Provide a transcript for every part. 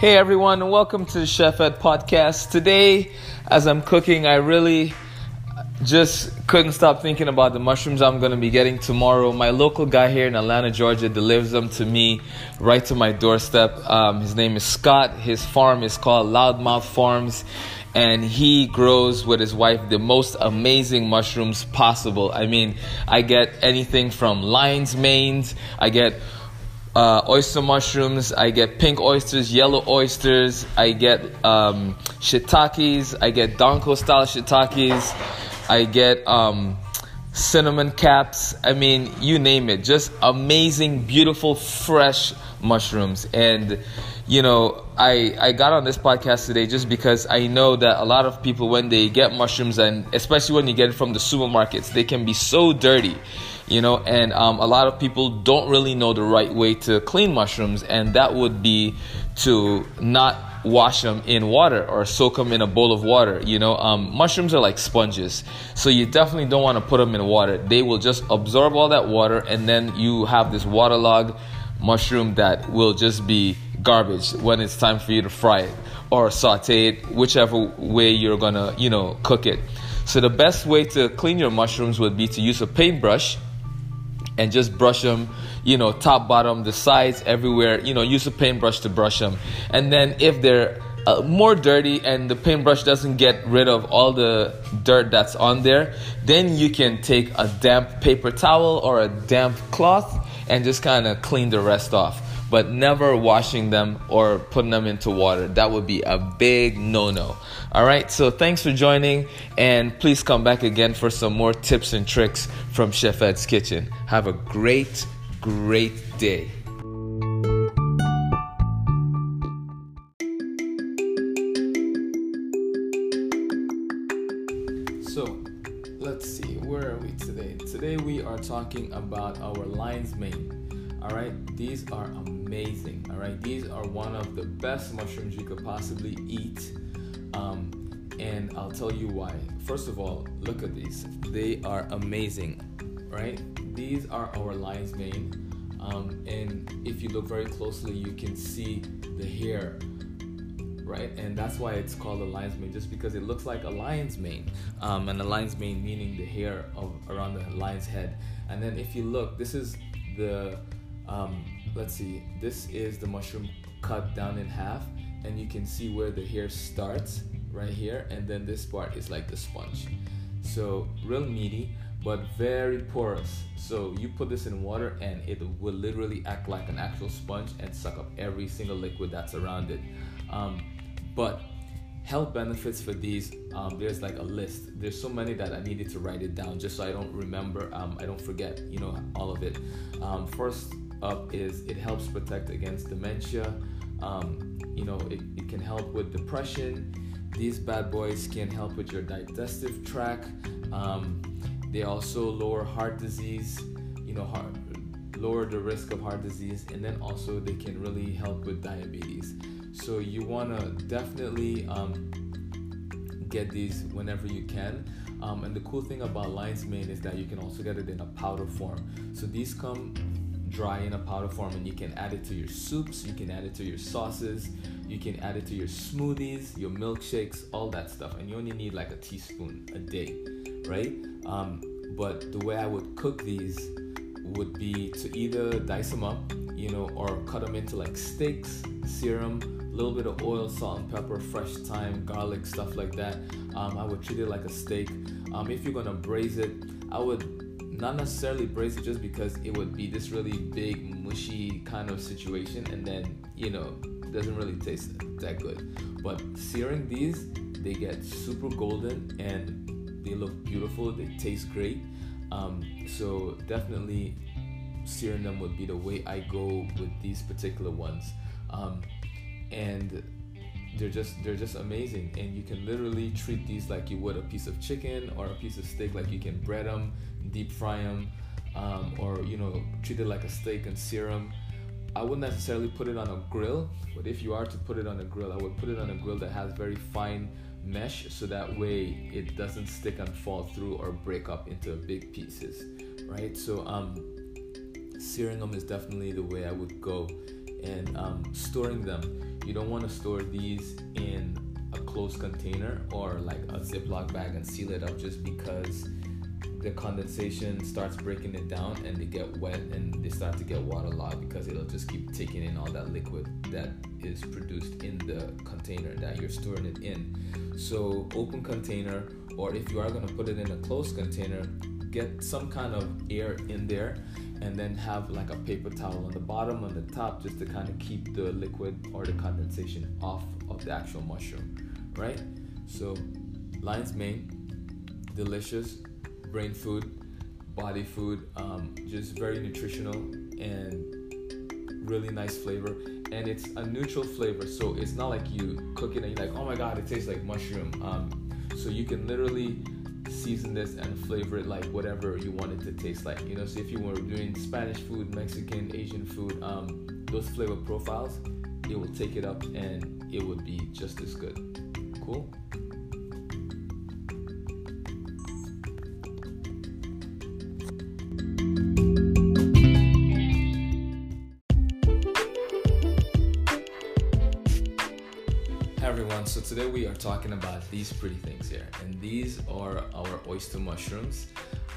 Hey everyone, welcome to the Chef Ed podcast. Today, as I'm cooking, I really just couldn't stop thinking about the mushrooms I'm going to be getting tomorrow. My local guy here in Atlanta, Georgia, delivers them to me right to my doorstep. Um, his name is Scott. His farm is called Loudmouth Farms, and he grows with his wife the most amazing mushrooms possible. I mean, I get anything from lion's manes, I get uh, oyster mushrooms. I get pink oysters, yellow oysters. I get um, shiitakes. I get donko style shiitakes. I get um, cinnamon caps. I mean, you name it. Just amazing, beautiful, fresh mushrooms. And you know, I I got on this podcast today just because I know that a lot of people when they get mushrooms and especially when you get it from the supermarkets, they can be so dirty you know and um, a lot of people don't really know the right way to clean mushrooms and that would be to not wash them in water or soak them in a bowl of water you know? Um, mushrooms are like sponges so you definitely don't want to put them in water. They will just absorb all that water and then you have this waterlogged mushroom that will just be garbage when it's time for you to fry it or saute it whichever way you're gonna you know cook it. So the best way to clean your mushrooms would be to use a paintbrush and just brush them, you know, top, bottom, the sides, everywhere. You know, use a paintbrush to brush them. And then if they're uh, more dirty and the paintbrush doesn't get rid of all the dirt that's on there, then you can take a damp paper towel or a damp cloth and just kind of clean the rest off. But never washing them or putting them into water. That would be a big no no. All right, so thanks for joining, and please come back again for some more tips and tricks from Chef Ed's Kitchen. Have a great, great day. So, let's see, where are we today? Today we are talking about our lion's mane. All right, these are amazing. All right, these are one of the best mushrooms you could possibly eat um, and I'll tell you why. First of all, look at these. They are amazing, right? These are our lion's mane. Um, and if you look very closely, you can see the hair, right? And that's why it's called a lion's mane, just because it looks like a lion's mane. Um, and the lion's mane meaning the hair of around the lion's head. And then if you look, this is the, um, let's see, this is the mushroom cut down in half and you can see where the hair starts right here and then this part is like the sponge. So real meaty but very porous. So you put this in water and it will literally act like an actual sponge and suck up every single liquid that's around it. Um, but health benefits for these um, there's like a list. There's so many that i needed to write it down just so i don't remember um, i don't forget you know all of it. Um, first up is it helps protect against dementia um, you know, it, it can help with depression. These bad boys can help with your digestive tract. Um, they also lower heart disease, you know, heart, lower the risk of heart disease, and then also they can really help with diabetes. So you want to definitely um, get these whenever you can. Um, and the cool thing about lion's mane is that you can also get it in a powder form. So these come dry in a powder form and you can add it to your soups, you can add it to your sauces, you can add it to your smoothies, your milkshakes, all that stuff. And you only need like a teaspoon a day, right? Um, but the way I would cook these would be to either dice them up, you know, or cut them into like steaks, serum, a little bit of oil, salt, and pepper, fresh thyme, garlic, stuff like that. Um, I would treat it like a steak. Um, if you're gonna braise it, I would not necessarily braise it just because it would be this really big mushy kind of situation and then you know doesn't really taste that good. But searing these they get super golden and they look beautiful. They taste great. Um, so definitely searing them would be the way i go with these particular ones. Um, and they're just they're just amazing. And you can literally treat these like you would a piece of chicken or a piece of steak like you can bread them deep fry them um, or you know treat it like a steak and sear them i wouldn't necessarily put it on a grill but if you are to put it on a grill i would put it on a grill that has very fine mesh so that way it doesn't stick and fall through or break up into big pieces right? So um searing them is definitely the way i would go. And um, storing them you don't want to store these in a closed container or like a Ziploc bag and seal it up just because the condensation starts breaking it down and they get wet and they start to get waterlogged because it'll just keep taking in all that liquid that is produced in the container that you're storing it in. So, open container, or if you are going to put it in a closed container, get some kind of air in there and then have like a paper towel on the bottom on the top just to kind of keep the liquid or the condensation off of the actual mushroom right? So lion's mane delicious brain food body food um, just very nutritional and really nice flavor. And it's a neutral flavor so it's not like you cook it and you're like oh my god it tastes like mushroom. Um, so you can literally season this and flavor it like whatever you want it to taste like. You know, so if you were doing Spanish food, Mexican, Asian food, um, those flavor profiles, it will take it up and it would be just as good. Cool? Today we are talking about these pretty things here, and these are our oyster mushrooms.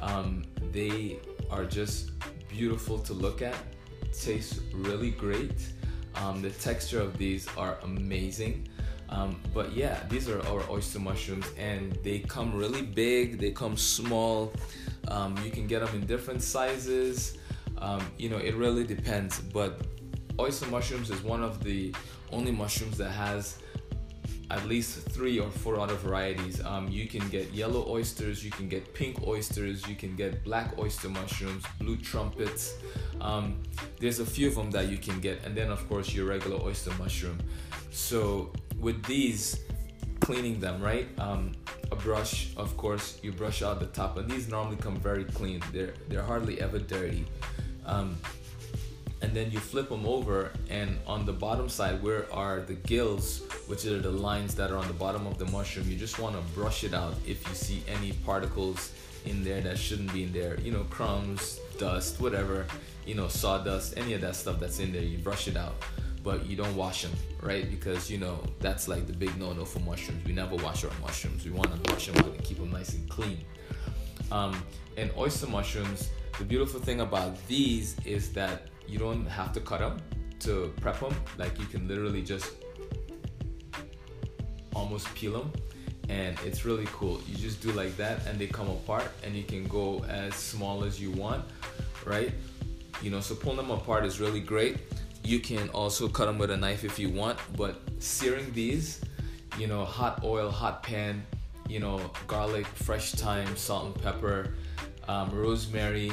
Um, they are just beautiful to look at, taste really great. Um, the texture of these are amazing. Um, but yeah, these are our oyster mushrooms, and they come really big, they come small. Um, you can get them in different sizes. Um, you know, it really depends. But oyster mushrooms is one of the only mushrooms that has at least three or four other varieties. Um, you can get yellow oysters, you can get pink oysters, you can get black oyster mushrooms, blue trumpets. Um, there's a few of them that you can get, and then of course your regular oyster mushroom. So with these, cleaning them right, um, a brush, of course, you brush out the top, and these normally come very clean. They're they're hardly ever dirty. And then you flip them over and on the bottom side where are the gills which are the lines that are on the bottom of the mushroom? You just want to brush it out if you see any particles in there that shouldn't be in there. You know crumbs dust whatever you know sawdust any of that stuff that's in there you brush it out. But you don't wash them right? Because you know that's like the big no-no for mushrooms. We never wash our mushrooms. We want to wash them and keep them nice and clean. Um, and oyster mushrooms the beautiful thing about these is that you don't have to cut them to prep them. Like you can literally just almost peel them and it's really cool. You just do like that and they come apart and you can go as small as you want, right? You know, so pulling them apart is really great. You can also cut them with a knife if you want, but searing these, you know, hot oil, hot pan, you know, garlic, fresh thyme, salt and pepper, um, rosemary,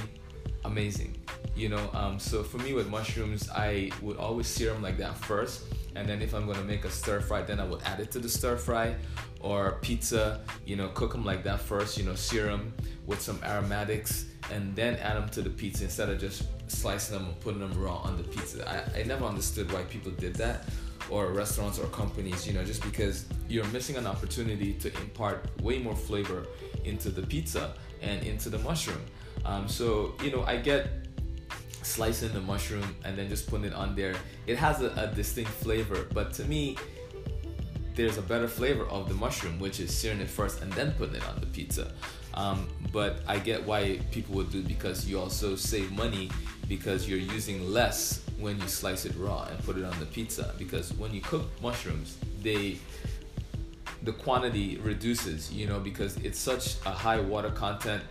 amazing you know um, so for me with mushrooms i would always sear them like that first and then if i'm to make a stir fry then i would add it to the stir fry or pizza you know cook them like that first you know sear them with some aromatics and then add them to the pizza. Instead of just slicing them and putting them raw on the pizza. I, I never understood why people did that or restaurants or companies you know just because you're missing an opportunity to impart way more flavor into the pizza and into the mushroom um, so you know i get slicing the mushroom and then just putting it on there. It has a, a distinct flavor, but to me, there's a better flavor of the mushroom, which is searing it first and then putting it on the pizza. Um, but I get why people would do because you also save money because you're using less when you slice it raw and put it on the pizza. Because when you cook mushrooms, they the quantity reduces, you know, because it's such a high water content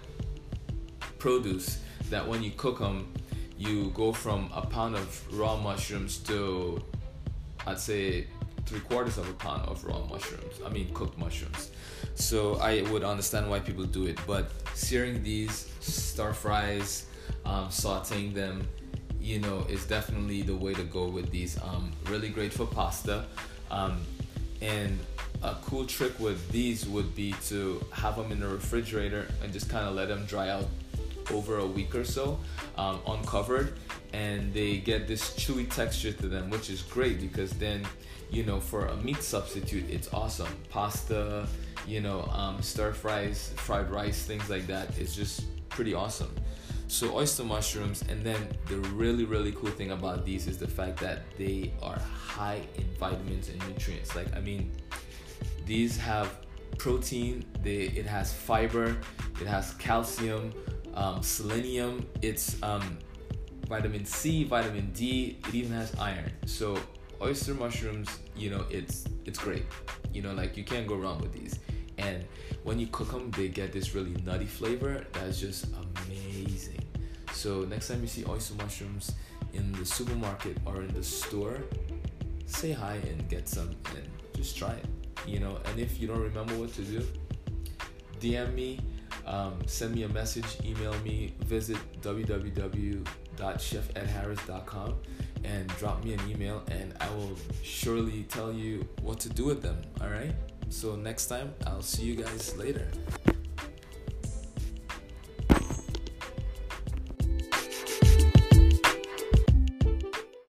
produce that when you cook them, you go from a pound of raw mushrooms to I'd say three quarters of a pound of raw mushrooms. I mean cooked mushrooms. So I would understand why people do it, but searing these stir fries, um, sautéing them, you know, is definitely the way to go with these. Um, really great for pasta. Um, and a cool trick with these would be to have them in the refrigerator and just kind of let them dry out over a week or so um, uncovered and they get this chewy texture to them which is great because then you know for a meat substitute it's awesome pasta you know um, stir fries fried rice things like that it's just pretty awesome So oyster mushrooms, and then the really really cool thing about these is the fact that they are high in vitamins and nutrients. Like I mean, these have protein. They it has fiber. It has calcium, um, selenium. It's um, vitamin C, vitamin D. It even has iron. So oyster mushrooms, you know, it's it's great. You know, like you can't go wrong with these. And when you cook them, they get this really nutty flavor that's just amazing. So next time you see oyster mushrooms in the supermarket or in the store, say hi and get some and just try it. You know, and if you don't remember what to do, DM me, um, send me a message, email me, visit www.chefedharris.com and drop me an email and I will surely tell you what to do with them. All right. So next time, I'll see you guys later.